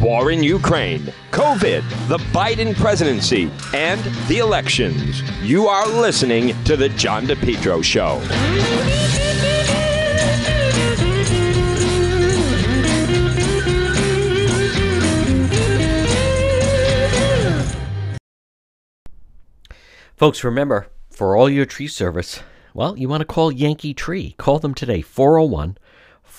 war in Ukraine, COVID, the Biden presidency, and the elections. You are listening to The John DePetro Show. Folks, remember, for all your tree service, well, you want to call Yankee Tree. Call them today, 401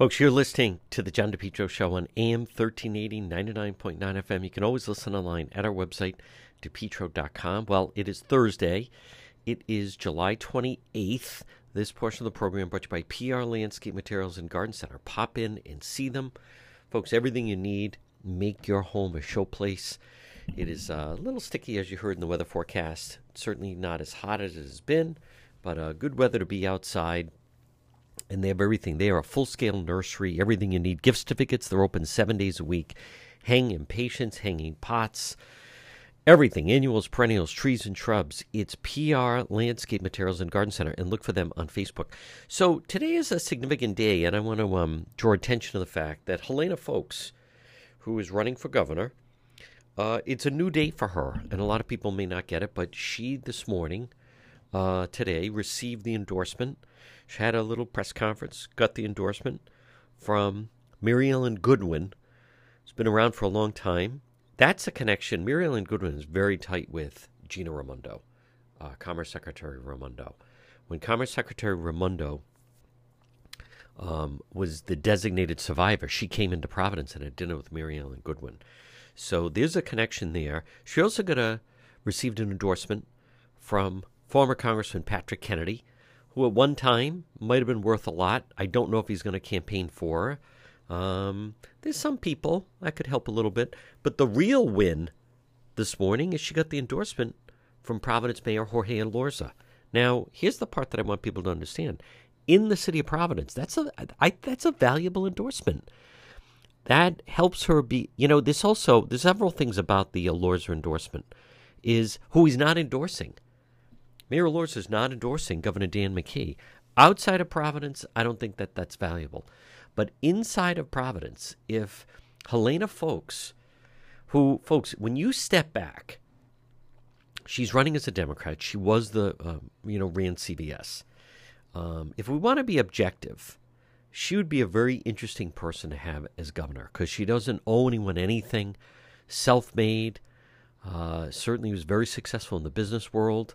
Folks, you're listening to the John DePetro Show on AM 1380, 99.9 FM. You can always listen online at our website, depetro.com. Well, it is Thursday. It is July 28th. This portion of the program brought to you by PR Landscape Materials and Garden Center. Pop in and see them. Folks, everything you need, make your home a showplace. It is a little sticky, as you heard in the weather forecast. Certainly not as hot as it has been, but uh, good weather to be outside and they have everything. They are a full scale nursery, everything you need. Gift certificates, they're open seven days a week. Hanging patients, hanging pots, everything annuals, perennials, trees, and shrubs. It's PR Landscape Materials and Garden Center, and look for them on Facebook. So today is a significant day, and I want to um, draw attention to the fact that Helena Foulkes, who is running for governor, uh, it's a new day for her, and a lot of people may not get it, but she this morning, uh, today, received the endorsement she had a little press conference, got the endorsement from Mary Ellen Goodwin. It's been around for a long time. That's a connection. Mary Ellen Goodwin is very tight with Gina Raimondo, uh, Commerce Secretary Raimondo. When Commerce Secretary Raimondo um, was the designated survivor, she came into Providence and had dinner with Mary Ellen Goodwin. So there's a connection there. She also got a received an endorsement from former Congressman Patrick Kennedy, who at one time might have been worth a lot. I don't know if he's going to campaign for. Um, there's some people I could help a little bit, but the real win this morning is she got the endorsement from Providence Mayor Jorge Elorza. Now, here's the part that I want people to understand. In the city of Providence, that's a I, that's a valuable endorsement. That helps her be, you know, this also, there's several things about the Elorza endorsement, is who he's not endorsing. Mayor Elorza is not endorsing Governor Dan McKee. Outside of Providence, I don't think that that's valuable. But inside of Providence, if Helena Foulkes, who, folks, when you step back, she's running as a Democrat. She was the, um, you know, ran CVS. Um, if we want to be objective, she would be a very interesting person to have as governor because she doesn't owe anyone anything, self made, uh, certainly was very successful in the business world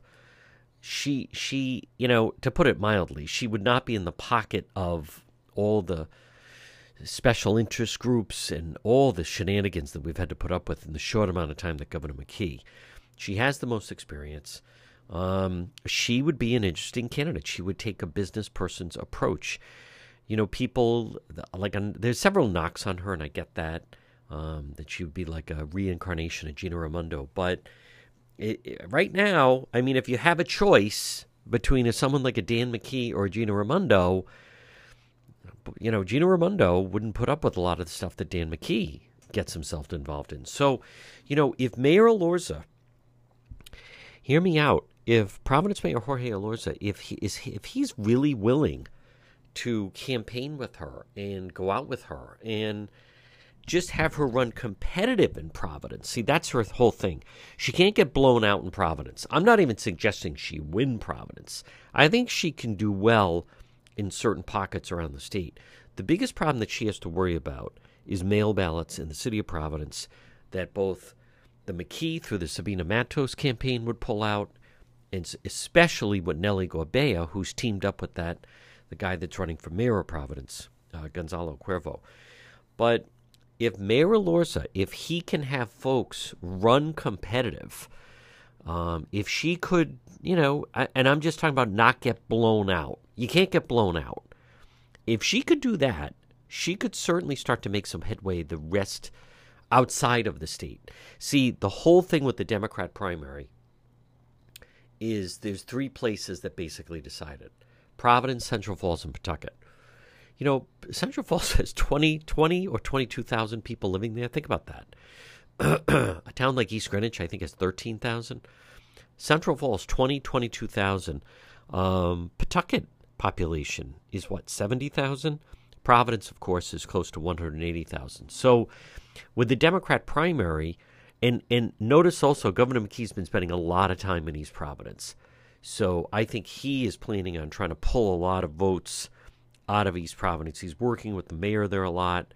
she she you know to put it mildly she would not be in the pocket of all the special interest groups and all the shenanigans that we've had to put up with in the short amount of time that governor mckee she has the most experience. Um, she would be an interesting candidate. She would take a business person's approach. You know people like there's several knocks on her and i get that um, that she would be like a reincarnation of gina raimondo but it, it, right now, I mean, if you have a choice between a, someone like a Dan McKee or a Gina Raimondo, you know, Gina Raimondo wouldn't put up with a lot of the stuff that Dan McKee gets himself involved in. So, you know, if Mayor Elorza, hear me out, if Providence Mayor Jorge Elorza, if he is, if he's really willing to campaign with her and go out with her and just have her run competitive in Providence. See, that's her whole thing. She can't get blown out in Providence. I'm not even suggesting she win Providence. I think she can do well in certain pockets around the state. The biggest problem that she has to worry about is mail ballots in the city of Providence that both the McKee through the Sabina Matos campaign would pull out, and especially with Nellie Gorbea, who's teamed up with that, the guy that's running for mayor of Providence, uh, Gonzalo Cuervo. But if Mayor Elorza, if he can have Foulkes run competitive, um, if she could, you know, and I'm just talking about not get blown out. You can't get blown out. If she could do that, she could certainly start to make some headway the rest outside of the state. See, the whole thing with the Democrat primary is there's three places that basically decided Providence, Central Falls, and Pawtucket. You know, Central Falls has 20, 20 or 22,000 people living there. Think about that. a town like East Greenwich, I think, has 13,000. Central Falls, 20, 22,000. Um, Pawtucket population is what, 70,000? Providence, of course, is close to 180,000. So with the Democrat primary, and, and notice also Governor McKee's been spending a lot of time in East Providence. So I think he is planning on trying to pull a lot of votes out of East Providence. He's working with the mayor there a lot.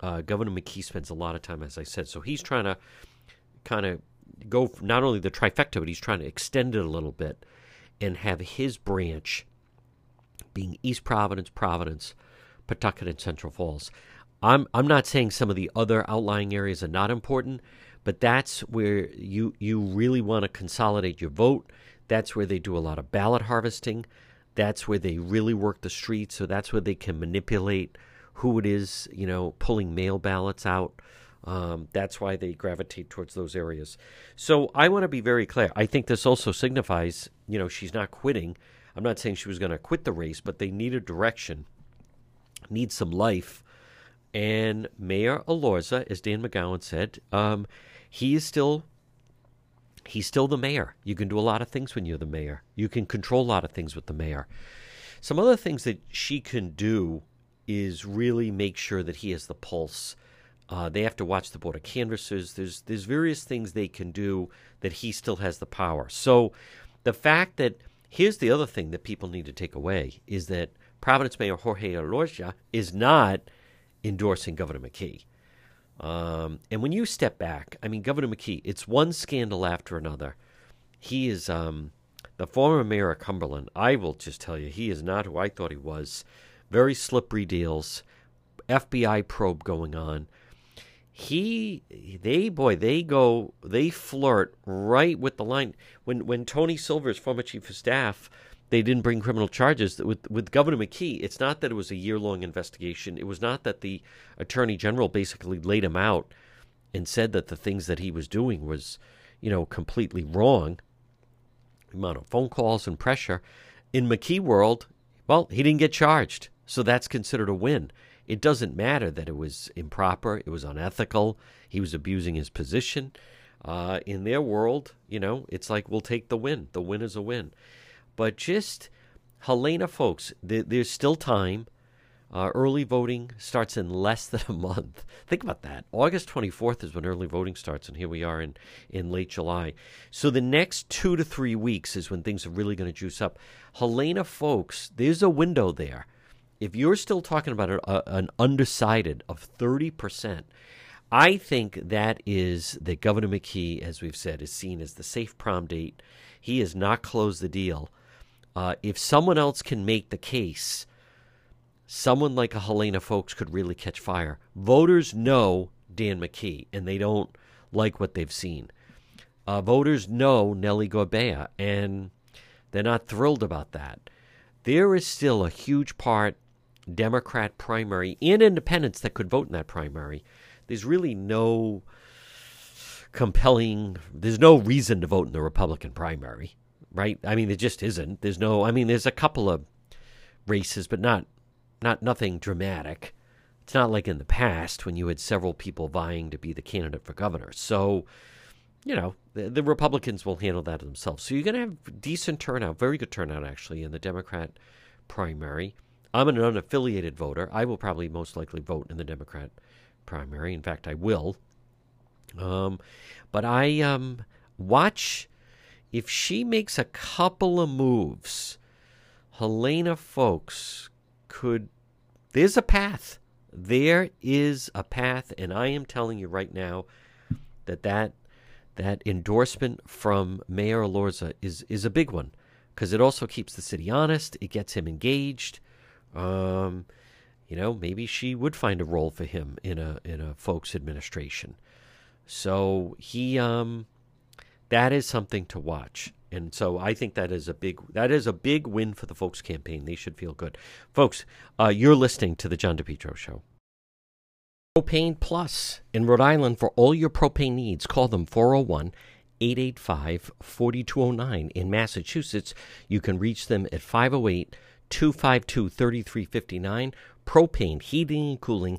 Uh, Governor McKee spends a lot of time, as I said. So he's trying to kind of go not only the trifecta, but he's trying to extend it a little bit and have his branch being East Providence, Providence, Pawtucket, and Central Falls. I'm I'm not saying some of the other outlying areas are not important, but that's where you you really want to consolidate your vote. That's where they do a lot of ballot harvesting. That's where they really work the streets. So that's where they can manipulate who it is, you know, pulling mail ballots out. Um, that's why they gravitate towards those areas. So I want to be very clear. I think this also signifies, you know, she's not quitting. I'm not saying she was going to quit the race, but they need a direction, need some life. And Mayor Elorza, as Dan McGowan said, um, he is still he's still the mayor. You can do a lot of things when you're the mayor. You can control a lot of things with the mayor. Some other things that she can do is really make sure that he has the pulse. Uh, they have to watch the board of canvassers. There's there's various things they can do that he still has the power. So the fact that here's the other thing that people need to take away is that Providence Mayor Jorge Elorza is not endorsing Governor McKee. Um, and when you step back, I mean, Governor McKee, it's one scandal after another. He is um, the former mayor of Cumberland. I will just tell you, he is not who I thought he was. Very slippery deals, FBI probe going on. He, they, boy, they go, they flirt right with the line. When when Tony Silva, former chief of staff, they didn't bring criminal charges. With with Governor McKee, it's not that it was a year long investigation. It was not that the attorney general basically laid him out and said that the things that he was doing was, you know, completely wrong. The amount of phone calls and pressure. In McKee world, well, he didn't get charged, so that's considered a win. It doesn't matter that it was improper, it was unethical, he was abusing his position. Uh, in their world, you know, it's like we'll take the win. The win is a win. But just Helena, folks, there's still time. Uh, early voting starts in less than a month. Think about that. August 24th is when early voting starts, and here we are in, in late July. So the next two to three weeks is when things are really going to juice up. Helena, folks, there's a window there. If you're still talking about a, a, an undecided of 30%, I think that is that Governor McKee, as we've said, is seen as the safe prom date. He has not closed the deal. Uh, if someone else can make the case, someone like a Helena Foulkes could really catch fire. Voters know Dan McKee, and they don't like what they've seen. Uh, voters know Nellie Gorbea, and they're not thrilled about that. There is still a huge part Democrat primary and independents that could vote in that primary. There's really no compelling, there's no reason to vote in the Republican primary right? I mean, there just isn't. There's no. I mean, there's a couple of races, but not not nothing dramatic. It's not like in the past when you had several people vying to be the candidate for governor. So you know, the, the, Republicans will handle that themselves. So you're going to have decent turnout, very good turnout actually in the Democrat primary. I'm an unaffiliated voter. I will probably most likely vote in the Democrat primary. In fact, I will. Um, but I um, watch if she makes a couple of moves. Helena Foulkes could. There's a path. There is a path, and I am telling you right now that that that endorsement from Mayor Elorza is is a big one because it also keeps the city honest. It gets him engaged. Um, you know, maybe she would find a role for him in a in a Foulkes administration. So he um, that is something to watch. And so I think that is a big that is a big win for the Foulkes campaign. They should feel good, folks. Uh, you're listening to the John DePetro Show. Propane Plus in Rhode Island for all your propane needs. Call them 401 885 4209. In Massachusetts, you can reach them at 508 252 3359. Propane, heating and cooling.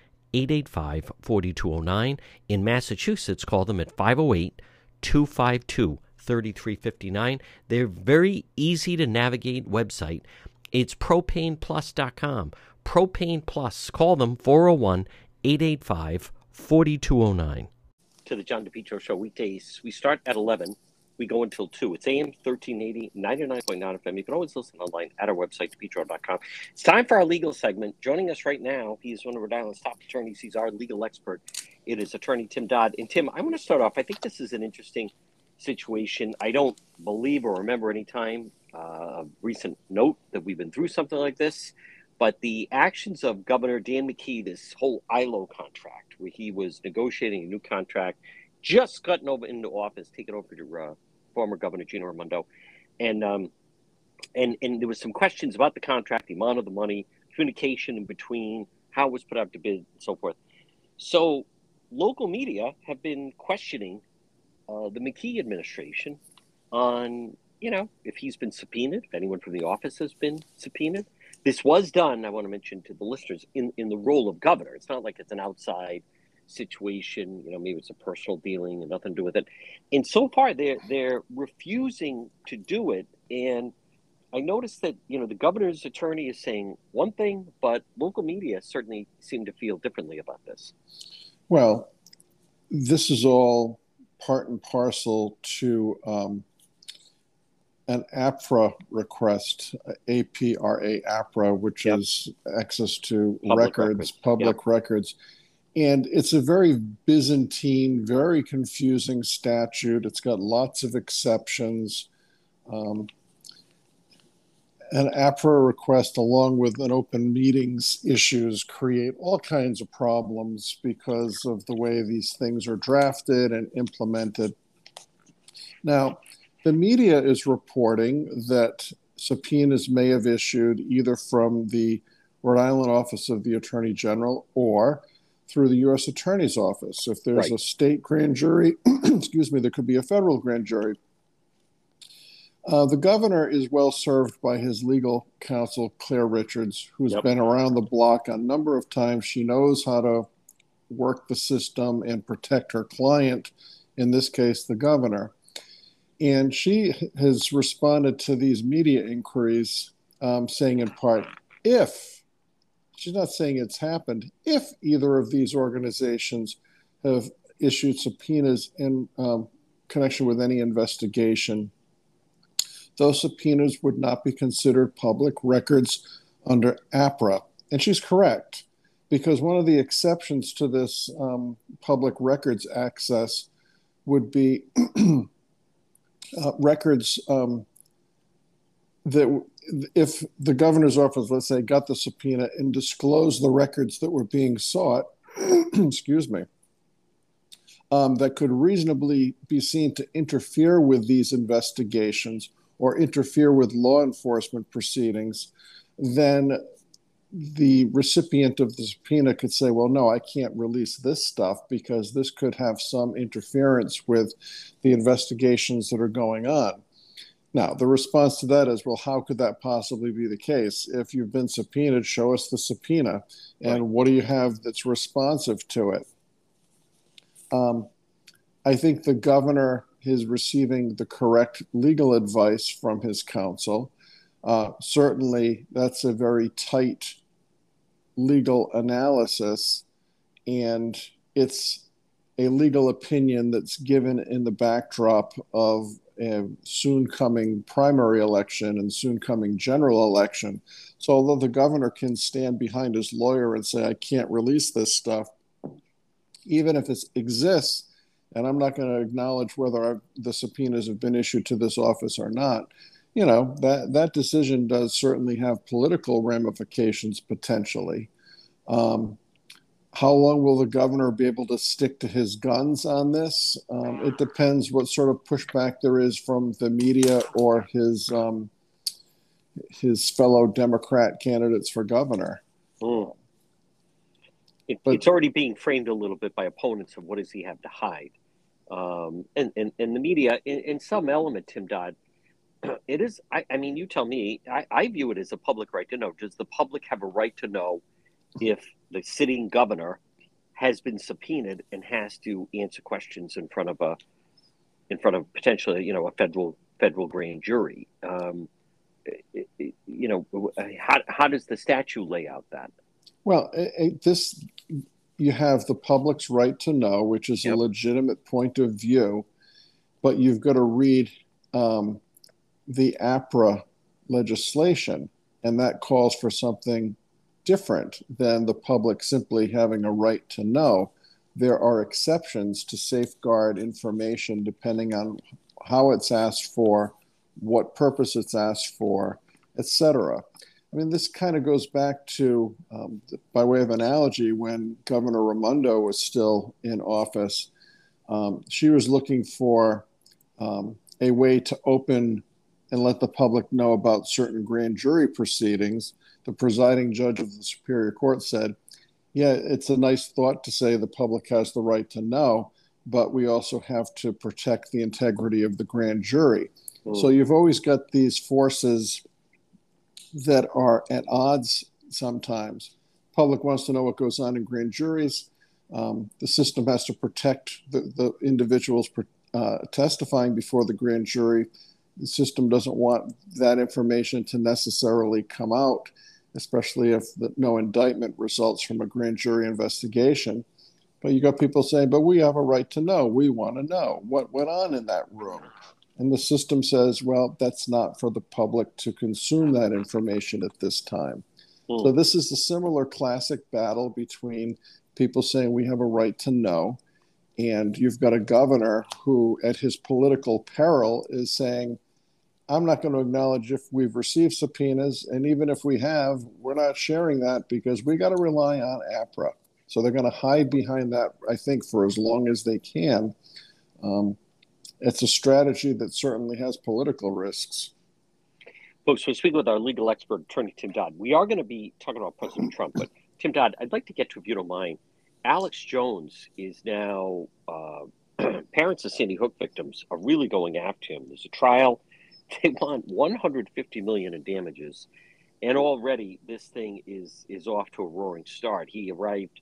885 4209. In Massachusetts, call them at 508 252 3359. They're very easy to navigate website. It's propaneplus.com. Propane Plus. Call them 401 885 4209. To the John DePetro Show weekdays. We start at 11 we go until 2. It's AM 1380, 99.9 FM. You can always listen online at our website, petro.com. It's time for our legal segment. Joining us right now, he is one of Rhode Island's top attorneys. He's our legal expert. It is attorney Tim Dodd. And Tim, I want to start off. I think this is an interesting situation. I don't believe or remember any time, uh, recent note that we've been through something like this. But the actions of Governor Dan McKee, this whole ILO contract, where he was negotiating a new contract, just gotten over into office, taken over to uh, former Governor Gina Raimondo, and um, and and there was some questions about the contract, the amount of the money, communication in between, how it was put out to bid, and so forth. So local media have been questioning uh, the McKee administration on you know if he's been subpoenaed, if anyone from the office has been subpoenaed. This was done. I want to mention to the listeners in in the role of governor. It's not like it's an outside situation. You know, maybe it's a personal dealing and nothing to do with it. And so far, they're they're refusing to do it. And I noticed that you know the governor's attorney is saying one thing, but local media certainly seem to feel differently about this. Well, this is all part and parcel to um, an APRA request, APRA APRA, which yep. is access to public records, records. public yep. records and it's a very Byzantine, very confusing statute. It's got lots of exceptions. Um, an APRA request, along with an open meetings issues, create all kinds of problems because of the way these things are drafted and implemented. Now, the media is reporting that subpoenas may have issued either from the Rhode Island Office of the Attorney General or through the U.S. Attorney's Office. If there's right. a state grand jury, excuse me, there could be a federal grand jury. Uh, the governor is well served by his legal counsel, Claire Richards, who's yep. been around the block a number of times. She knows how to work the system and protect her client, in this case, the governor. And she has responded to these media inquiries, um, saying in part, if She's not saying it's happened. If either of these organizations have issued subpoenas in um, connection with any investigation, those subpoenas would not be considered public records under APRA. And she's correct, because one of the exceptions to this um, public records access would be uh, records um, that if the governor's office, let's say, got the subpoena and disclosed the records that were being sought, excuse me, um, that could reasonably be seen to interfere with these investigations or interfere with law enforcement proceedings, then the recipient of the subpoena could say, well, no, I can't release this stuff because this could have some interference with the investigations that are going on. Now, the response to that is, well, how could that possibly be the case? If you've been subpoenaed, show us the subpoena. And right. what do you have that's responsive to it? Um, I think the governor is receiving the correct legal advice from his counsel. Uh, certainly, that's a very tight legal analysis, and it's a legal opinion that's given in the backdrop of a soon coming primary election and soon coming general election. So, although the governor can stand behind his lawyer and say, I can't release this stuff, even if it exists, and I'm not going to acknowledge whether I've, the subpoenas have been issued to this office or not, you know, that, that decision does certainly have political ramifications potentially. Um, how long will the governor be able to stick to his guns on this? Um, it depends what sort of pushback there is from the media or his um, his fellow Democrat candidates for governor. Mm. It, but, it's already being framed a little bit by opponents of what does he have to hide, um, and, and and the media in, in some element, Tim Dodd. It is. I, I mean, you tell me. I, I view it as a public right to know. Does the public have a right to know? If the sitting governor has been subpoenaed and has to answer questions in front of a in front of potentially you know a federal federal grand jury um, you know how, how does the statute lay out that well it, this you have the public's right to know which is yep. a legitimate point of view but you've got to read um, the APRA legislation and that calls for something different than the public simply having a right to know. There are exceptions to safeguard information depending on how it's asked for, what purpose it's asked for, etc. I mean, this kind of goes back to, um, by way of analogy, when Governor Raimondo was still in office. Um, she was looking for um, a way to open and let the public know about certain grand jury proceedings the presiding judge of the Superior Court said, Yeah, it's a nice thought to say the public has the right to know, but we also have to protect the integrity of the grand jury. Mm. So you've always got these forces that are at odds sometimes. Public wants to know what goes on in grand juries. Um, the system has to protect the, the individuals uh, testifying before the grand jury. The system doesn't want that information to necessarily come out especially if the, no indictment results from a grand jury investigation. But you got people saying, but we have a right to know. We want to know what went on in that room. And the system says, well, that's not for the public to consume that information at this time. Mm. So this is a similar classic battle between people saying we have a right to know. And you've got a governor who, at his political peril, is saying, I'm not going to acknowledge if we've received subpoenas, and even if we have, we're not sharing that because we got to rely on APRA. So they're going to hide behind that, I think, for as long as they can. Um, it's a strategy that certainly has political risks. Folks, we're speaking with our legal expert, attorney Tim Dodd. We are going to be talking about President Trump, but Tim Dodd, I'd like to get to, if you don't mind, Alex Jones is now, uh, parents of Sandy Hook victims are really going after him. There's a trial they want 150 million in damages, and already this thing is is off to a roaring start. He arrived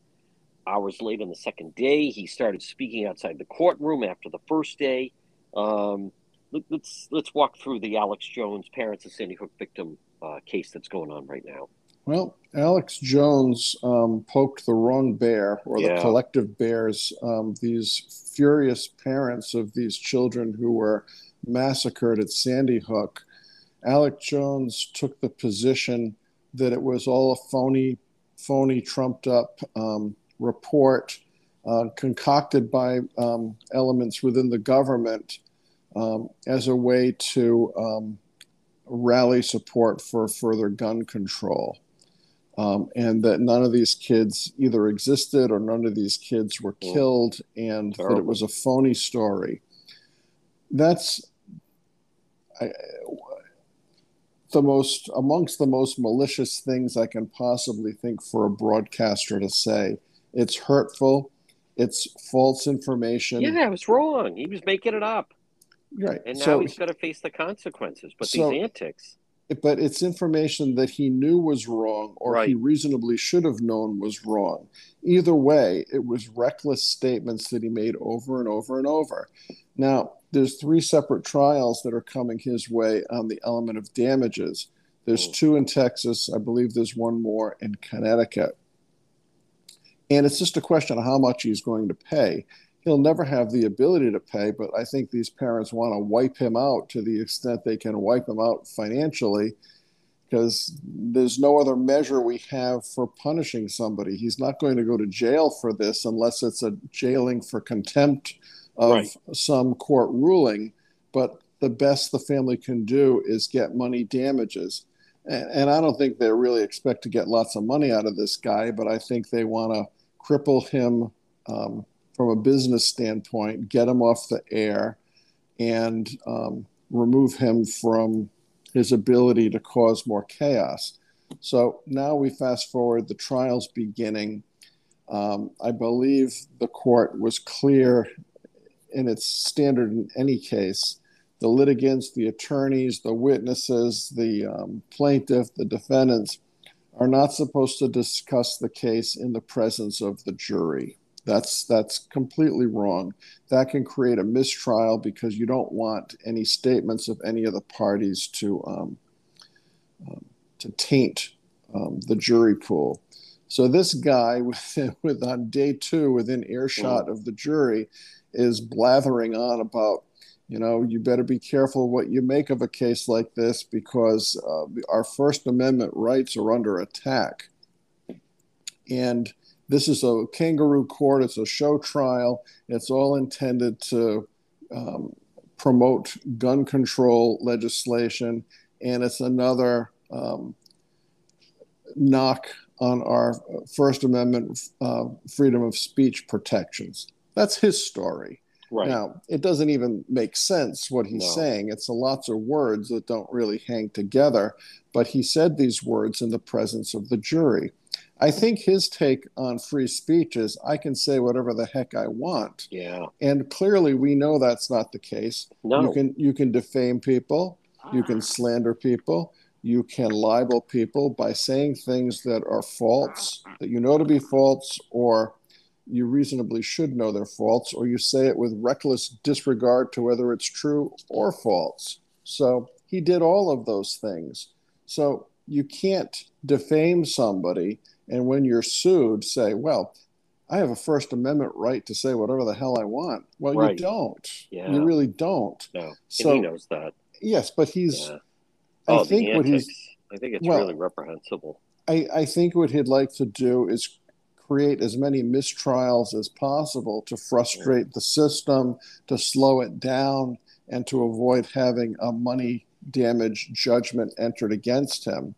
hours late on the second day. He started speaking outside the courtroom after the first day. Um, let, us let's walk through the Alex Jones parents of Sandy Hook victim uh, case that's going on right now. Well, Alex Jones um, poked the wrong bear, or yeah. the collective bears. Um, these furious parents of these children who were massacred at Sandy Hook, Alex Jones took the position that it was all a phony, phony, trumped up um, report uh, concocted by um, elements within the government um, as a way to um, rally support for further gun control. um, and that none of these kids either existed or none of these kids were Mm. killed, and that it was a phony story. That's I, the most amongst the most malicious things I can possibly think for a broadcaster to say. It's hurtful. It's false information. Yeah, it was wrong. He was making it up, Right. and now so, he's got to face the consequences. But So- these antics, but it's information that he knew was wrong or he reasonably should have known was wrong. Either way, it was reckless statements that he made over and over and over. Now, there's three separate trials that are coming his way on the element of damages. There's Mm. two in Texas, I believe there's one more in Connecticut. And it's just a question of how much he's going to pay. He'll never have the ability to pay, but I think these parents want to wipe him out to the extent they can wipe him out financially because there's no other measure we have for punishing somebody. He's not going to go to jail for this unless it's a jailing for contempt of Right. some court ruling. But the best the family can do is get money damages. And, and I don't think they really expect to get lots of money out of this guy, but I think they want to cripple him um, from a business standpoint, get him off the air, and um, remove him from his ability to cause more chaos. So now we fast forward, the trial's beginning. Um, I believe the court was clear in its standard in any case. The litigants, the attorneys, the witnesses, the um, plaintiff, the defendants are not supposed to discuss the case in the presence of the jury. That's that's completely wrong. That can create a mistrial because you don't want any statements of any of the parties to um, um, to taint um, the jury pool. So this guy, with, with on day two, within earshot of the jury, is blathering on about, you know, you better be careful what you make of a case like this because uh, our First Amendment rights are under attack. And this is a kangaroo court. It's a show trial. It's all intended to um, promote gun control legislation, and it's another um, knock on our First Amendment uh, freedom of speech protections. That's his story. right? Now, it doesn't even make sense what he's No. saying. It's a lots of words that don't really hang together, but he said these words in the presence of the jury. I think his take on free speech is I can say whatever the heck I want. yeah. And clearly we know that's not the case. No. You can you can defame people, you can slander people, you can libel people by saying things that are false, that you know to be false or you reasonably should know they're false, or you say it with reckless disregard to whether it's true or false. So he did all of those things. So you can't defame somebody and when you're sued, say, well, I have a First Amendment right to say whatever the hell I want. Well, Right. you don't. Yeah. You really don't. No. So- and he knows that. Yes, but he's. Yeah. I Oh, think the what he's. I think it's well- really reprehensible. I, I think what he'd like to do is create as many mistrials as possible to frustrate the system, to slow it down, and to avoid having a money damage judgment entered against him.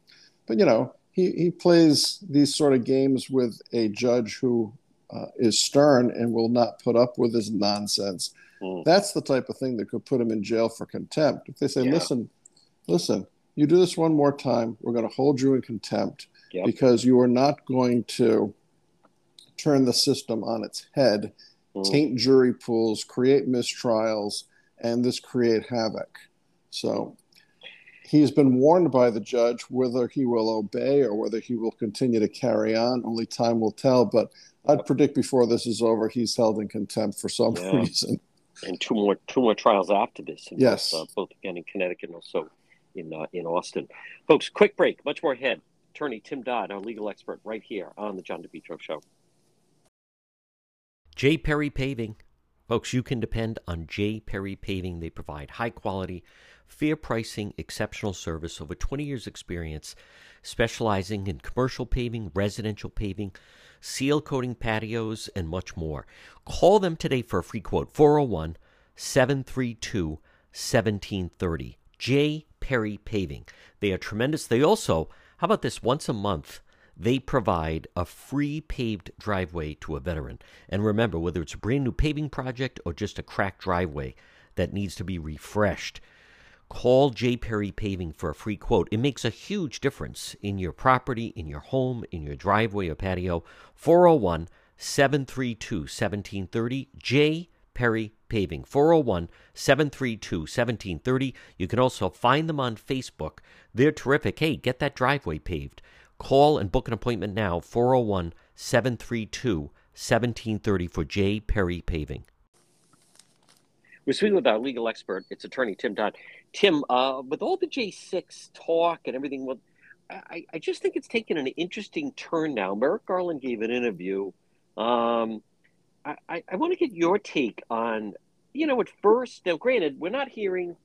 But you know, he, he plays these sort of games with a judge who uh, is stern and will not put up with his nonsense. Mm. That's the type of thing that could put him in jail for contempt. If they say, Yeah. listen, listen, you do this one more time, we're going to hold you in contempt Yep. because you are not going to turn the system on its head, Mm. taint jury pools, create mistrials, and this create havoc. So he's been warned by the judge whether he will obey or whether he will continue to carry on. Only time will tell. But I'd predict before this is over, he's held in contempt for some Yeah. reason. and two more two more trials after this. In Yes. both, uh, both again in Connecticut and also in uh, in Austin. Folks, quick break. Much more ahead. Attorney Tim Dodd, our legal expert, right here on the John DePetro Show. J. Perry Paving. Folks, you can depend on J. Perry Paving. They provide high quality, fair pricing, exceptional service, over 20 years' experience, specializing in commercial paving, residential paving, seal coating patios, and much more. Call them today for a free quote 401 732 1730. J. Perry Paving. They are tremendous. They also, how about this, once a month, they provide a free paved driveway to a veteran. And remember, whether it's a brand new paving project or just a cracked driveway that needs to be refreshed, call J. Perry Paving for a free quote. It makes a huge difference in your property, in your home, in your driveway or patio. 401 732 1730. J. Perry Paving. 401 732 1730. You can also find them on Facebook. They're terrific. Hey, get that driveway paved. Call and book an appointment now 401 732 1730 for J. Perry Paving. We're speaking with our legal expert. It's attorney Tim Dodd. Tim, uh, with all the J6 talk and everything, well, I, I just think it's taken an interesting turn now. Merrick Garland gave an interview. Um, I, I, I want to get your take on, you know, at first, now granted, we're not hearing,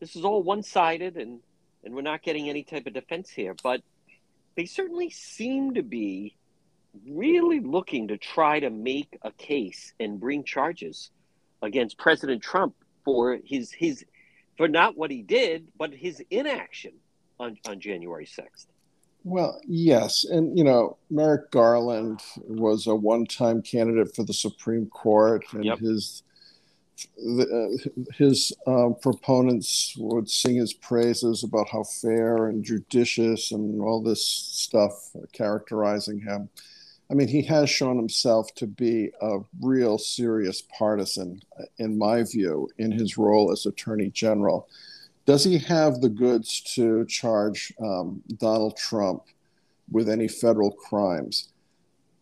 this is all one sided and, and we're not getting any type of defense here, but they certainly seem to be really looking to try to make a case and bring charges against President Trump for his his for not what he did, but his inaction on, on January 6th. Well, yes. And, you know, Merrick Garland was a one time candidate for the Supreme Court, and yep. his the, uh, his uh, proponents would sing his praises about how fair and judicious and all this stuff characterizing him. I mean, he has shown himself to be a real serious partisan, in my view, in his role as Attorney General. Does he have the goods to charge um, Donald Trump with any federal crimes?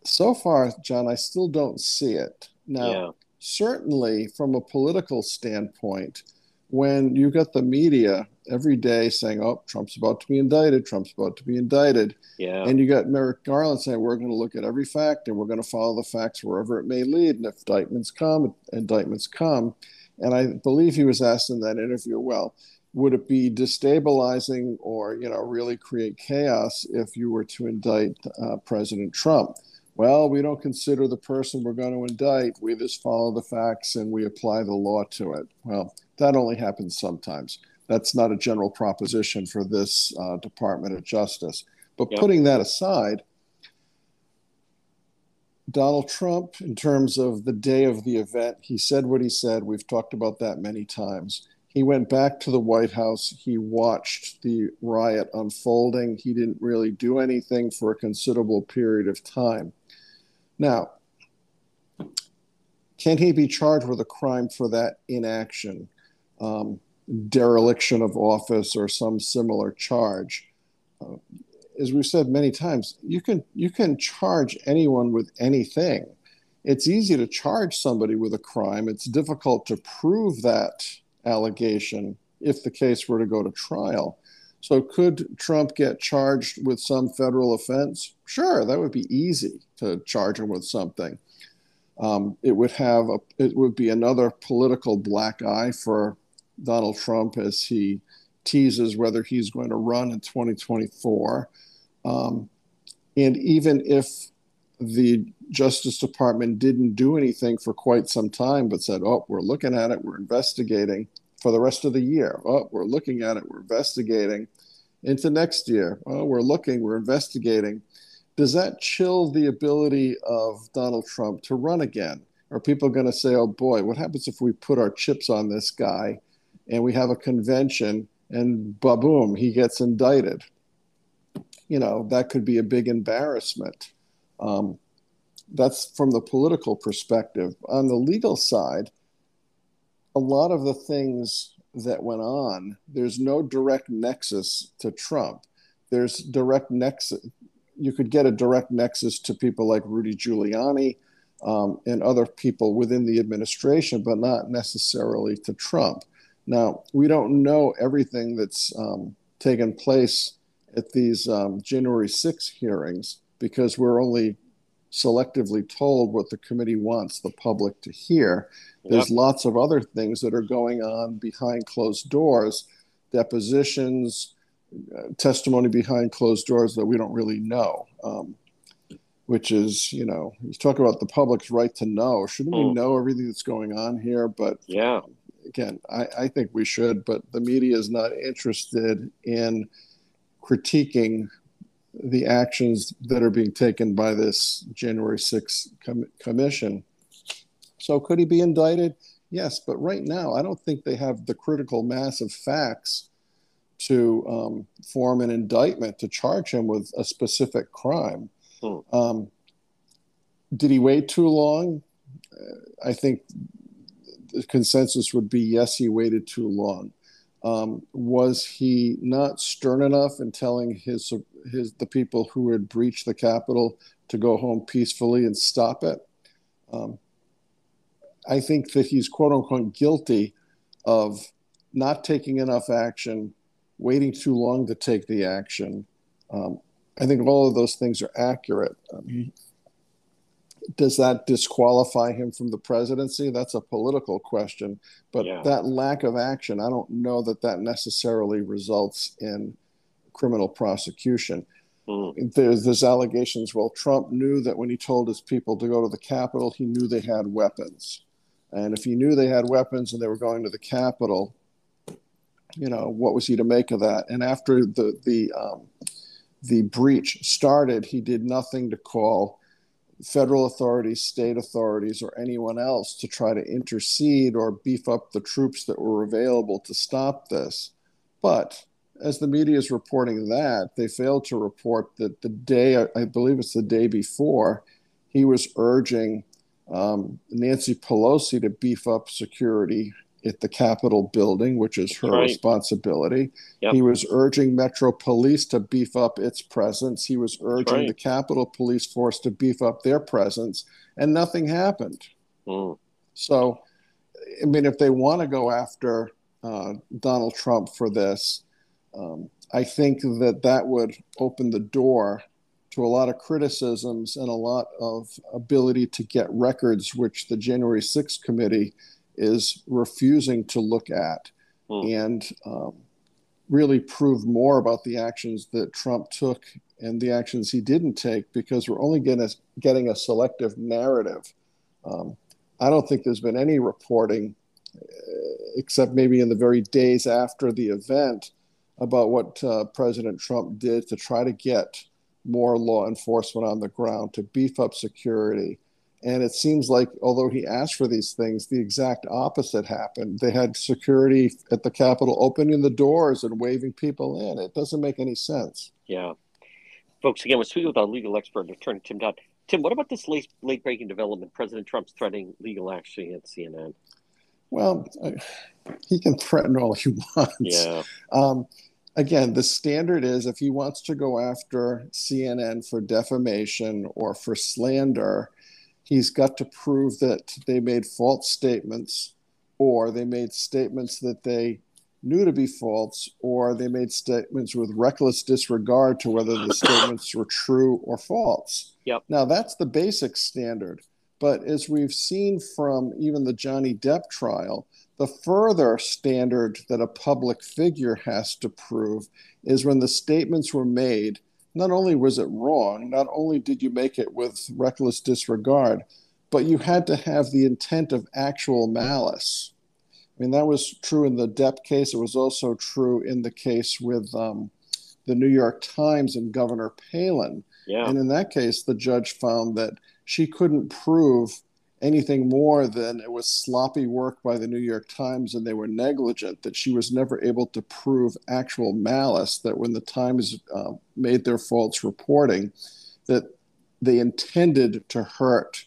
So far, John, I still don't see it. Now, yeah certainly from a political standpoint, when you got the media every day saying, "Oh, Trump's about to be indicted. Trump's about to be indicted," yeah. and you got Merrick Garland saying, "We're going to look at every fact and we're going to follow the facts wherever it may lead, and if indictments come, indictments come." And I believe he was asked in that interview, "Well, would it be destabilizing or you know really create chaos if you were to indict uh, President Trump?" Well, we don't consider the person we're going to indict. We just follow the facts and we apply the law to it. Well, that only happens sometimes. That's not a general proposition for this uh, Department of Justice. But yep. putting that aside, Donald Trump, in terms of the day of the event, he said what he said. We've talked about that many times. He went back to the White House. He watched the riot unfolding. He didn't really do anything for a considerable period of time. Now, can he be charged with a crime for that inaction, um, dereliction of office, or some similar charge? Uh, as we've said many times, you can you can charge anyone with anything. It's easy to charge somebody with a crime. It's difficult to prove that allegation if the case were to go to trial. So, could Trump get charged with some federal offense? Sure, that would be easy to charge him with something. Um, it would have a, it would be another political black eye for Donald Trump as he teases whether he's going to run in 2024. Um, and even if the Justice Department didn't do anything for quite some time, but said, "Oh, we're looking at it, we're investigating," for the rest of the year. Oh, we're looking at it, we're investigating. Into next year, oh, we're looking, we're investigating. Does that chill the ability of Donald Trump to run again? Are people going to say, oh boy, what happens if we put our chips on this guy and we have a convention and boom, he gets indicted? You know, that could be a big embarrassment. Um, that's from the political perspective. On the legal side, a lot of the things that went on, there's no direct nexus to Trump. There's direct nexus. You could get a direct nexus to people like Rudy Giuliani um, and other people within the administration, but not necessarily to Trump. Now, we don't know everything that's um, taken place at these um, January 6 hearings because we're only selectively told what the committee wants the public to hear. There's yep. lots of other things that are going on behind closed doors, depositions, uh, testimony behind closed doors that we don't really know. Um, which is, you know, you talk about the public's right to know. Shouldn't mm. we know everything that's going on here? But yeah, again, I, I think we should. But the media is not interested in critiquing the actions that are being taken by this January 6th com- commission. So, could he be indicted? Yes, but right now, I don't think they have the critical mass of facts to um, form an indictment to charge him with a specific crime. Hmm. Um, did he wait too long? Uh, I think the consensus would be yes, he waited too long. Um, was he not stern enough in telling his his the people who had breached the Capitol to go home peacefully and stop it? Um, I think that he's quote unquote guilty of not taking enough action, waiting too long to take the action. Um, I think all of those things are accurate. Um, does that disqualify him from the presidency? That's a political question. But yeah. that lack of action, I don't know that that necessarily results in criminal prosecution. Mm. There's, there's allegations. Well, Trump knew that when he told his people to go to the Capitol, he knew they had weapons. And if he knew they had weapons and they were going to the Capitol, you know, what was he to make of that? And after the the um, the breach started, he did nothing to call federal authorities, state authorities, or anyone else to try to intercede or beef up the troops that were available to stop this. But as the media is reporting that, they failed to report that the day, I believe it's the day before, he was urging um, Nancy Pelosi to beef up security at the Capitol building, which is her right. responsibility. Yep. He was urging Metro Police to beef up its presence. He was urging right. the Capitol Police Force to beef up their presence, and nothing happened. Mm. So, I mean, if they want to go after uh, Donald Trump for this, um, I think that that would open the door to a lot of criticisms and a lot of ability to get records, which the January 6th committee is refusing to look at hmm. and um, really prove more about the actions that Trump took and the actions he didn't take because we're only getting a, getting a selective narrative. Um, I don't think there's been any reporting, uh, except maybe in the very days after the event, about what uh, President Trump did to try to get more law enforcement on the ground, to beef up security, and it seems like, although he asked for these things, the exact opposite happened. They had security at the Capitol opening the doors and waving people in. It doesn't make any sense. Yeah. Folks, again, we're speaking with our legal expert, attorney Tim Dodd. Tim, what about this late, late breaking development? President Trump's threatening legal action at CNN. Well, he can threaten all he wants. Yeah. Um, again, the standard is if he wants to go after CNN for defamation or for slander, he's got to prove that they made false statements or they made statements that they knew to be false or they made statements with reckless disregard to whether the statements were true or false. Yep. Now that's the basic standard. But as we've seen from even the Johnny Depp trial, the further standard that a public figure has to prove is when the statements were made not only was it wrong, not only did you make it with reckless disregard, but you had to have the intent of actual malice. I mean, that was true in the Depp case. It was also true in the case with um, the New York Times and Governor Palin. Yeah. And in that case, the judge found that she couldn't prove anything more than it was sloppy work by the New York Times and they were negligent, that she was never able to prove actual malice, that when the Times uh, made their false reporting, that they intended to hurt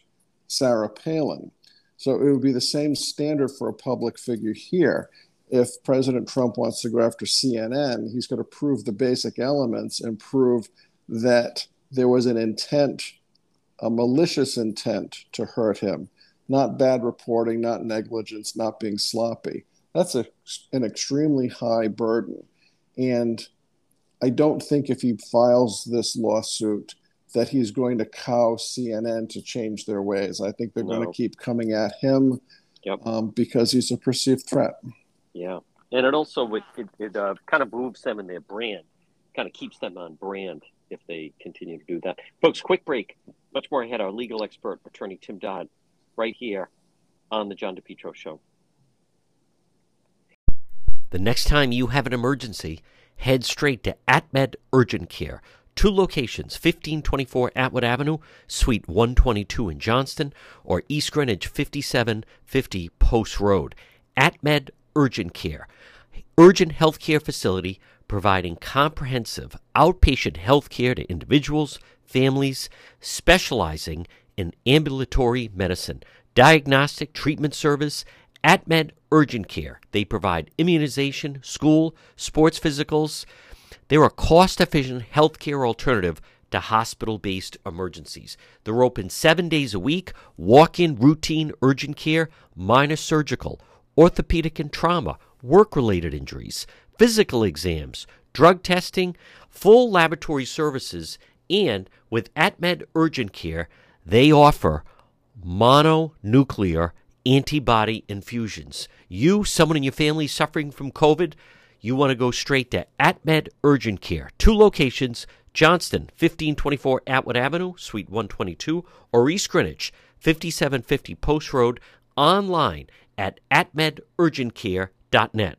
Sarah Palin. So it would be the same standard for a public figure here. If President Trump wants to go after CNN, he's going to prove the basic elements and prove that there was an intent a malicious intent to hurt him, not bad reporting, not negligence, not being sloppy. That's a, an extremely high burden. And I don't think if he files this lawsuit that he's going to cow CNN to change their ways. I think they're no. going to keep coming at him yep. um, because he's a perceived threat. Yeah. And it also it, it, uh, kind of moves them in their brand, kind of keeps them on brand if they continue to do that. Folks, quick break. Much more ahead. Our legal expert, attorney Tim Dodd, right here on the John DePetro Show. The next time you have an emergency, head straight to AtMed Urgent Care. Two locations 1524 Atwood Avenue, Suite 122 in Johnston, or East Greenwich 5750 Post Road. AtMed Urgent Care, urgent health care facility providing comprehensive outpatient health care to individuals, families, specializing in ambulatory medicine, diagnostic treatment service, AtMed Urgent Care. They provide immunization, school, sports physicals. They're a cost efficient healthcare alternative to hospital based emergencies. They're open seven days a week, walk in routine urgent care, minor surgical, orthopedic and trauma, work related injuries, physical exams, drug testing, full laboratory services, and with AtMed Urgent Care, they offer mononuclear antibody infusions. You, someone in your family suffering from COVID, you want to go straight to AtMed Urgent Care. Two locations Johnston, 1524 Atwood Avenue, Suite 122, or East Greenwich, 5750 Post Road, online at atmedurgentcare.net.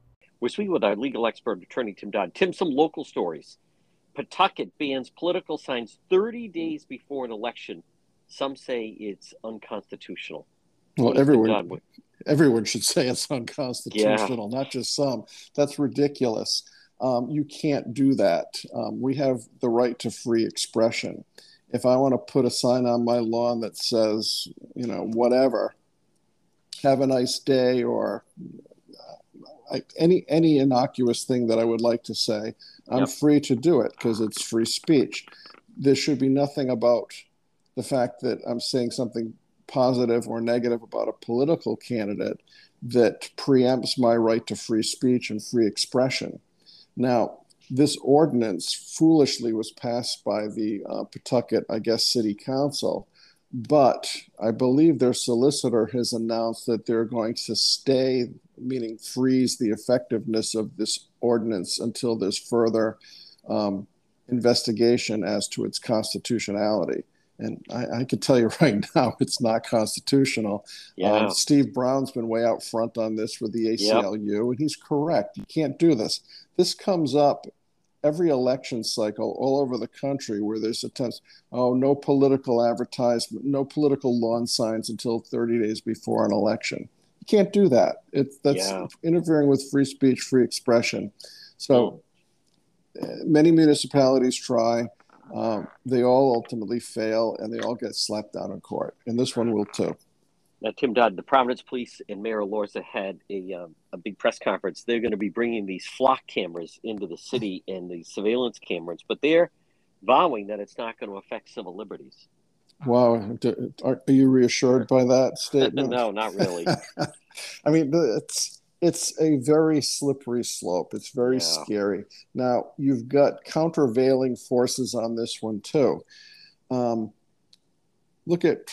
We're speaking with our legal expert, attorney Tim Dodd. Tim, some local stories. Pawtucket bans political signs 30 days before an election. Some say it's unconstitutional. Well, everyone, everyone should say it's unconstitutional, yeah. not just some. That's ridiculous. Um, you can't do that. Um, we have the right to free expression. If I want to put a sign on my lawn that says, you know, whatever, have a nice day, or uh, any any innocuous thing that I would like to say, I'm yep. free to do it because it's free speech. There should be nothing about the fact that I'm saying something positive or negative about a political candidate that preempts my right to free speech and free expression. Now, this ordinance foolishly was passed by the uh, Pawtucket, I guess, City Council, but I believe their solicitor has announced that they're going to stay, meaning freeze the effectiveness of this ordinance until there's further um, investigation as to its constitutionality. And I, I can tell you right now, it's not constitutional. Yeah. Um, Steve Brown's been way out front on this with the ACLU, yep. and he's correct. You can't do this. This comes up every election cycle all over the country where there's attempts oh no political advertisement no political lawn signs until 30 days before an election. You can't do that. It's that's yeah. interfering with free speech free expression. So uh, many municipalities try. Um, they all ultimately fail and they all get slapped down in court. And this one will too now, Tim Dodd, the Providence Police and Mayor Elorza had a, um, a big press conference. They're going to be bringing these flock cameras into the city and the surveillance cameras, but they're vowing that it's not going to affect civil liberties. Wow. Are you reassured by that statement? no, not really. I mean, it's it's a very slippery slope. It's very yeah. scary. Now, you've got countervailing forces on this one, too. Um, look at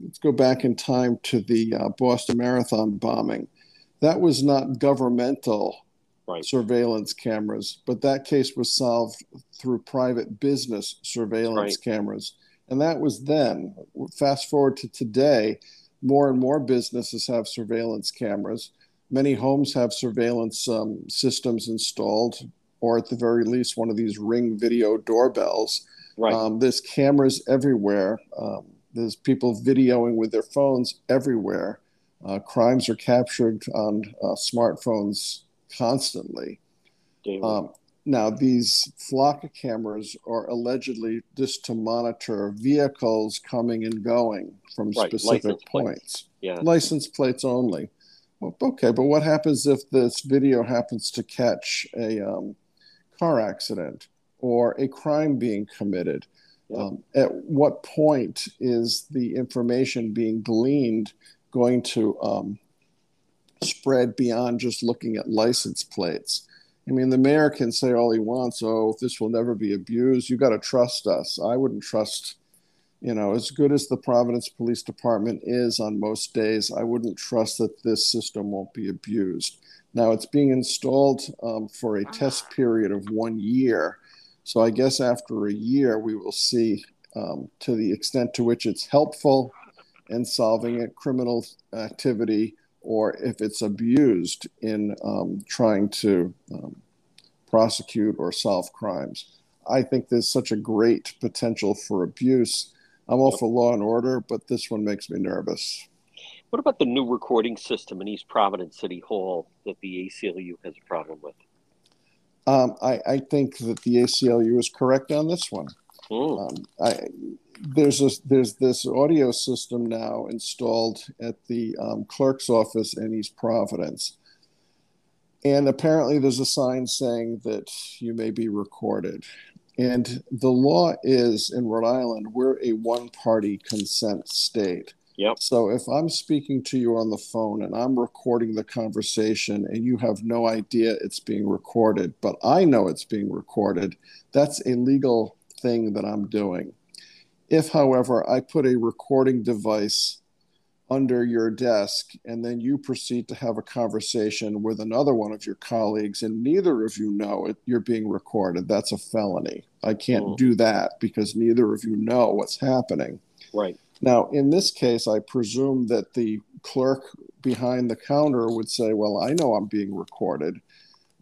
let's go back in time to the uh, Boston Marathon bombing. That was not governmental right. surveillance cameras, but that case was solved through private business surveillance right. cameras. And that was then. Fast forward to today, more and more businesses have surveillance cameras. Many homes have surveillance um, systems installed, or at the very least, one of these ring video doorbells. Right. Um, there's cameras everywhere. Um, there's people videoing with their phones everywhere. Uh, crimes are captured on uh, smartphones constantly. Um, now, these flock cameras are allegedly just to monitor vehicles coming and going from right. specific License points. Plates. Yeah. License plates only. Well, okay, but what happens if this video happens to catch a um, car accident or a crime being committed? Um, at what point is the information being gleaned going to um, spread beyond just looking at license plates? I mean, the mayor can say all he wants, oh, this will never be abused. You got to trust us. I wouldn't trust you know, as good as the Providence Police Department is on most days, I wouldn't trust that this system won't be abused. Now, it's being installed um, for a test period of one year. So I guess after a year, we will see um, to the extent to which it's helpful in solving a criminal activity or if it's abused in um, trying to um, prosecute or solve crimes. I think there's such a great potential for abuse I'm all for law and order, but this one makes me nervous. What about the new recording system in East Providence City Hall that the ACLU has a problem with? Um, I, I, think that the ACLU is correct on this one. Mm. Um, I, there's a, there's this audio system now installed at the um, clerk's office in East Providence, and apparently there's a sign saying that you may be recorded. And the law is in Rhode Island, we're a one party consent state. Yep. So if I'm speaking to you on the phone and I'm recording the conversation and you have no idea it's being recorded, but I know it's being recorded, that's a legal thing that I'm doing. If, however, I put a recording device under your desk and then you proceed to have a conversation with another one of your colleagues and neither of you know it you're being recorded that's a felony i can't mm. do that because neither of you know what's happening right now in this case i presume that the clerk behind the counter would say well i know i'm being recorded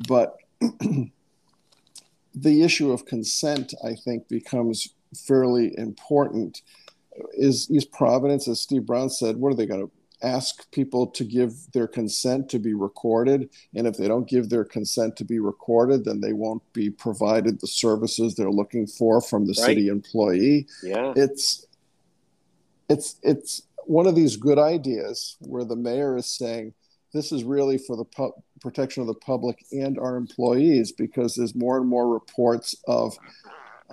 but the issue of consent i think becomes fairly important is East Providence, as Steve Brown said, what are they going to ask people to give their consent to be recorded? And if they don't give their consent to be recorded, then they won't be provided the services they're looking for from the right. city employee. Yeah, it's it's it's one of these good ideas where the mayor is saying this is really for the pu- protection of the public and our employees because there's more and more reports of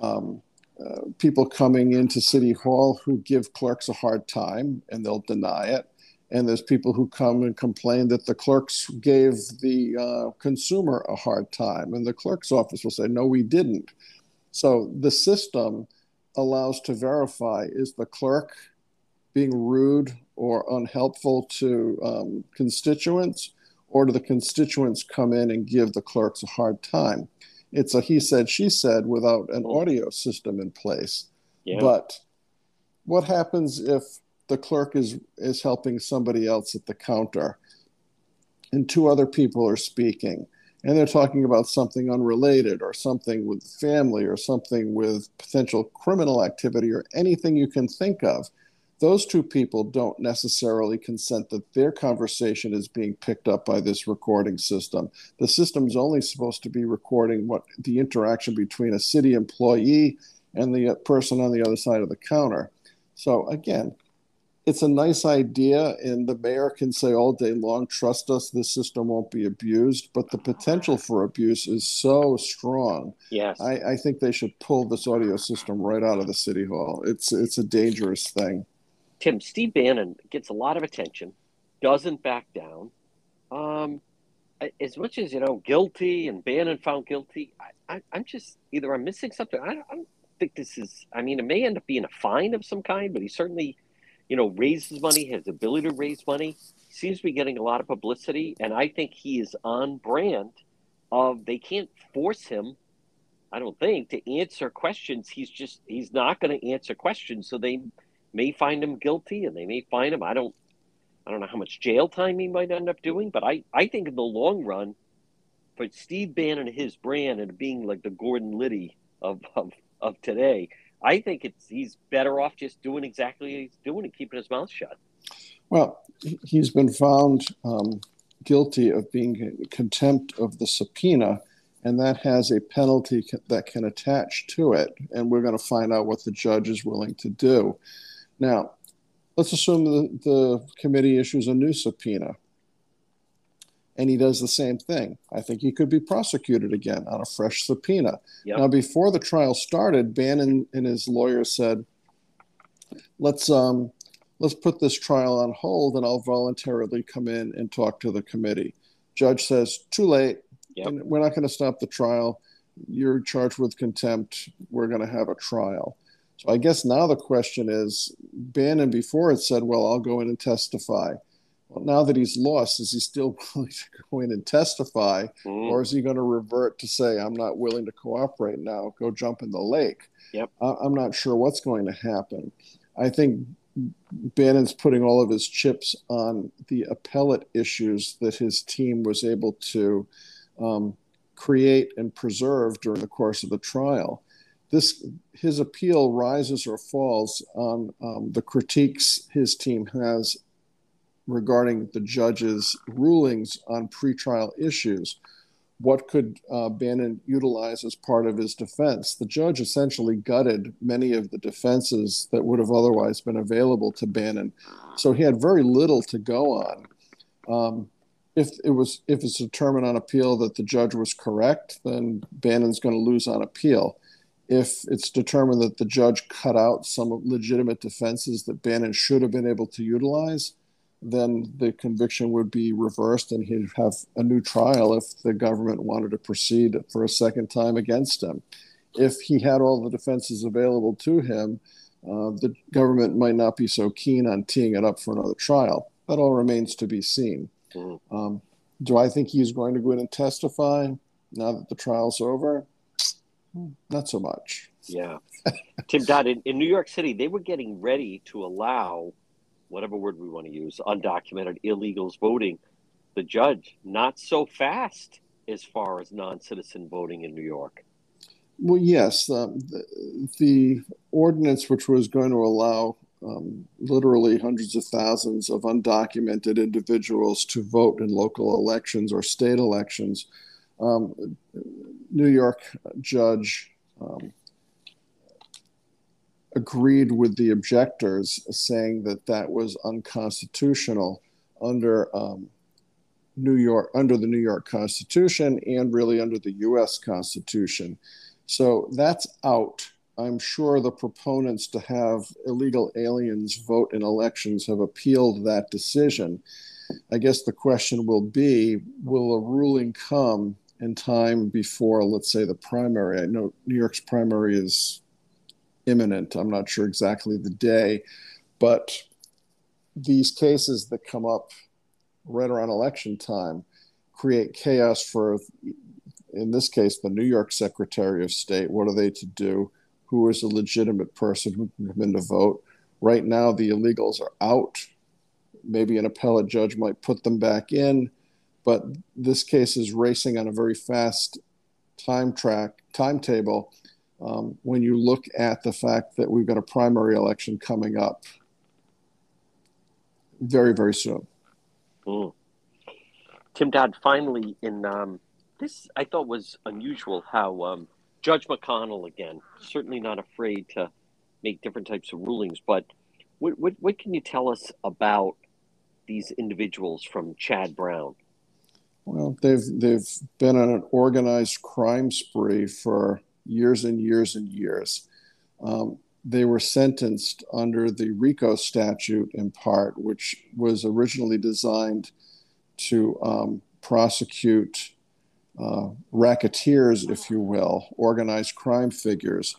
um, uh, people coming into City Hall who give clerks a hard time and they'll deny it. And there's people who come and complain that the clerks gave the uh, consumer a hard time. And the clerk's office will say, no, we didn't. So the system allows to verify is the clerk being rude or unhelpful to um, constituents, or do the constituents come in and give the clerks a hard time? it's a he said she said without an audio system in place yeah. but what happens if the clerk is is helping somebody else at the counter and two other people are speaking and they're talking about something unrelated or something with family or something with potential criminal activity or anything you can think of those two people don't necessarily consent that their conversation is being picked up by this recording system. The system's only supposed to be recording what the interaction between a city employee and the uh, person on the other side of the counter. So again, it's a nice idea, and the mayor can say all day long, trust us, this system won't be abused. But the potential for abuse is so strong. Yes. I, I think they should pull this audio system right out of the city hall. It's it's a dangerous thing. Tim, Steve Bannon gets a lot of attention, doesn't back down. Um, as much as you know, guilty and Bannon found guilty, I, am just either I'm missing something. I, I, don't think this is. I mean, it may end up being a fine of some kind, but he certainly, you know, raises money, has ability to raise money. Seems to be getting a lot of publicity, and I think he is on brand. Of they can't force him, I don't think, to answer questions. He's just he's not going to answer questions, so they may find him guilty and they may find him. I don't I don't know how much jail time he might end up doing, but I, I think in the long run, for Steve Bannon and his brand and being like the Gordon Liddy of, of, of today, I think it's he's better off just doing exactly what he's doing and keeping his mouth shut. Well, he's been found um, guilty of being contempt of the subpoena, and that has a penalty that can attach to it. And we're going to find out what the judge is willing to do. Now, let's assume the, the committee issues a new subpoena and he does the same thing. I think he could be prosecuted again on a fresh subpoena. Yep. Now, before the trial started, Bannon and his lawyer said, "Let's um, let's put this trial on hold, and I'll voluntarily come in and talk to the committee." Judge says, "Too late. Yep. We're not going to stop the trial. You're charged with contempt. We're going to have a trial." So I guess now the question is Bannon before it said, well, I'll go in and testify. Well, now that he's lost, is he still willing to go in and testify? Mm. Or is he going to revert to say, I'm not willing to cooperate now, go jump in the lake? Yep. I'm not sure what's going to happen. I think Bannon's putting all of his chips on the appellate issues that his team was able to um, create and preserve during the course of the trial. This his appeal rises or falls on um, the critiques his team has regarding the judge's rulings on pretrial issues what could uh, Bannon utilize as part of his defense? The judge essentially gutted many of the defenses that would have otherwise been available to Bannon, so he had very little to go on. Um, if it was if it's determined on appeal that the judge was correct, then Bannon's going to lose on appeal. If it's determined that the judge cut out some legitimate defenses that Bannon should have been able to utilize, then the conviction would be reversed and he'd have a new trial if the government wanted to proceed for a second time against him. If he had all the defenses available to him, uh, the government might not be so keen on teeing it up for another trial. That all remains to be seen. Mm-hmm. Um, do I think he's going to go in and testify now that the trial's over? Not so much. Yeah. Tim Dodd, in, in New York City, they were getting ready to allow whatever word we want to use, undocumented illegals voting. The judge, not so fast as far as non citizen voting in New York. Well, yes. Um, the, the, ordinance, which was going to allow um, literally hundreds of thousands of undocumented individuals to vote in local elections or state elections, um, New York judge um, agreed with the objectors, saying that that was unconstitutional under um, New York, under the New York Constitution, and really under the U.S. Constitution. So that's out. I'm sure the proponents to have illegal aliens vote in elections have appealed that decision. I guess the question will be will a ruling come in time before, let's say, the primary? I know New York's primary is imminent. I'm not sure exactly the day, but these cases that come up right around election time create chaos for, in this case, the New York Secretary of State. What are they to do? Who is a legitimate person who can come in to vote? Right now, the illegals are out. Maybe an appellate judge might put them back in, but this case is racing on a very fast time track timetable um, when you look at the fact that we've got a primary election coming up very, very soon. Mm. Tim Dodd, finally, in um, this, I thought was unusual how um, Judge McConnell, again, certainly not afraid to make different types of rulings, but what, what, what can you tell us about these individuals from Chad Brown? Well, they've they've been on an organized crime spree for years and years and years. Um, they were sentenced under the RICO statute in part, which was originally designed to um, prosecute uh, racketeers, if you will, organized crime figures.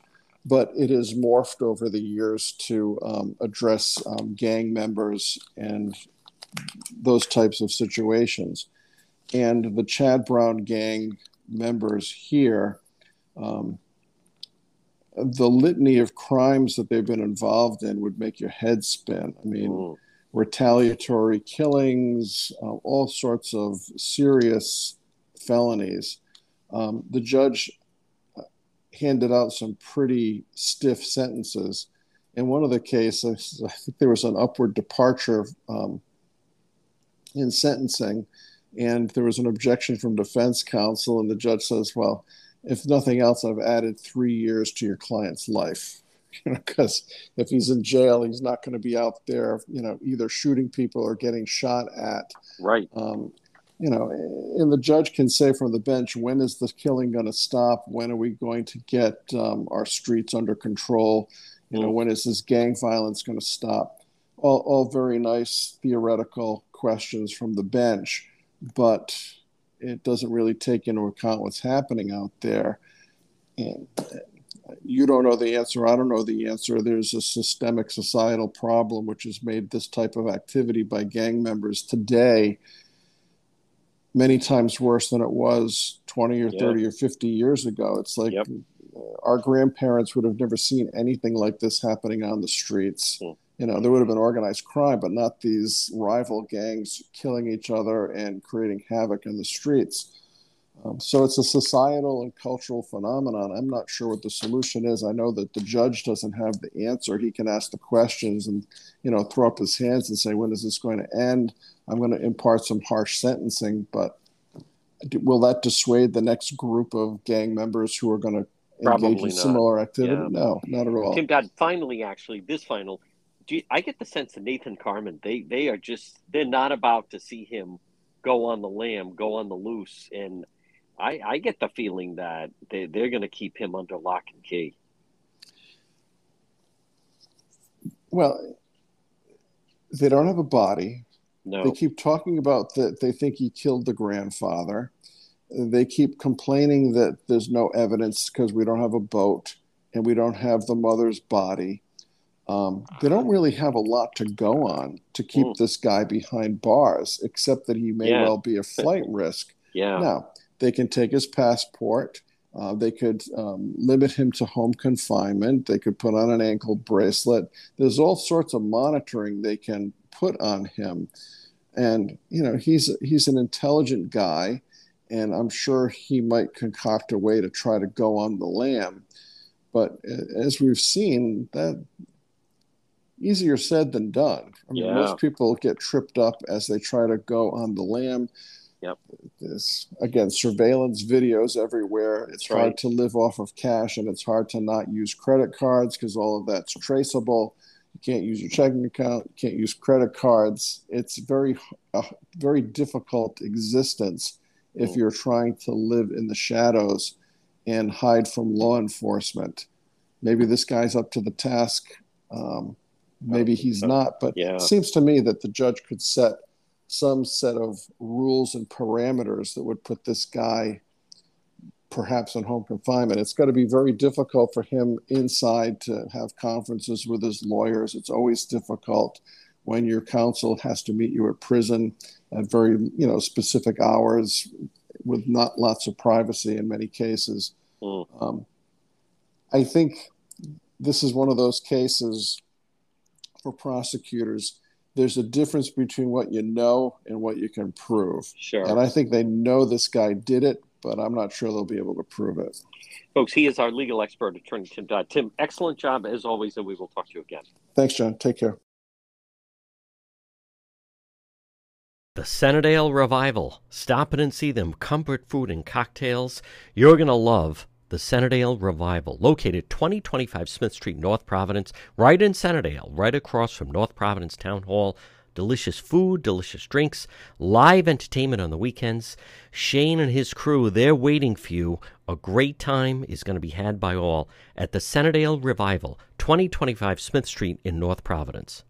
But it has morphed over the years to um, address um, gang members and those types of situations. And the Chad Brown gang members here um, the litany of crimes that they've been involved in would make your head spin. I mean, mm. retaliatory killings, uh, all sorts of serious felonies. Um, the judge uh, handed out some pretty stiff sentences. In one of the cases, I think there was an upward departure um, in sentencing, and there was an objection from defense counsel, and the judge says, "Well." if nothing else, I've added three years to your client's life. Because if he's in jail, he's not going to be out there, you know, either shooting people or getting shot at. Right. Um, you know, and the judge can say from the bench, when is the killing going to stop? When are we going to get um, our streets under control? You know, when is this gang violence going to stop? All, all very nice theoretical questions from the bench, but it doesn't really take into account what's happening out there. And you don't know the answer. I don't know the answer. There's a systemic societal problem which has made this type of activity by gang members today many times worse than it was 20 or 30 or 50 years ago. It's like yep. our grandparents would have never seen anything like this happening on the streets. Hmm. You know, there would have been organized crime, but not these rival gangs killing each other and creating havoc in the streets. Um, so it's a societal and cultural phenomenon. I'm not sure what the solution is. I know that the judge doesn't have the answer. He can ask the questions and, you know, throw up his hands and say, when is this going to end? I'm going to impart some harsh sentencing, but will that dissuade the next group of gang members who are going to engage in not. similar activity? Yeah. No, not at all. Tim Dodd, finally, actually, this final, I get the sense that Nathan Carman, they they are just they're not about to see him go on the lam, go on the loose, and I, I get the feeling that they, they're going to keep him under lock and key. Well, they don't have a body. No. They keep talking about that they think he killed the grandfather. They keep complaining that there's no evidence because we don't have a boat and we don't have the mother's body. Um, they don't really have a lot to go on to keep mm. this guy behind bars, except that he may yeah. well be a flight risk. Yeah. Now, they can take his passport. Uh, they could um, limit him to home confinement. They could put on an ankle bracelet. There's all sorts of monitoring they can put on him. And you know he's he's an intelligent guy, and I'm sure he might concoct a way to try to go on the lam. But as we've seen, that easier said than done. I mean, yeah. most people get tripped up as they try to go on the lam. Yep. There's again surveillance videos everywhere. It's that's hard right. to live off of cash, and it's hard to not use credit cards because all of that's traceable. You can't use your checking account. You can't use credit cards. It's very, a very difficult existence if mm. you're trying to live in the shadows and hide from law enforcement. Maybe this guy's up to the task. Um, maybe he's not, but yeah. it seems to me that the judge could set some set of rules and parameters that would put this guy perhaps in home confinement. It's got to be very difficult for him inside to have conferences with his lawyers. It's always difficult when your counsel has to meet you at prison at very you know specific hours with not lots of privacy in many cases. Mm. Um, I think this is one of those cases for prosecutors there's a difference between what you know and what you can prove. Sure. And I think they know this guy did it, but I'm not sure they'll be able to prove it. Folks, he is our legal expert, attorney Tim Dodd. Tim, excellent job as always, and we will talk to you again. Thanks, John. Take care. The Centredale Revival. Stop in and see them. Comfort food and cocktails. You're going to love the Centredale Revival, located 2025 Smith Street, North Providence, right in Centredale, right across from North Providence Town Hall. Delicious food, delicious drinks, live entertainment on the weekends. Shane and his crew, they're waiting for you. A great time is going to be had by all at the Centredale Revival, 2025 Smith Street in North Providence.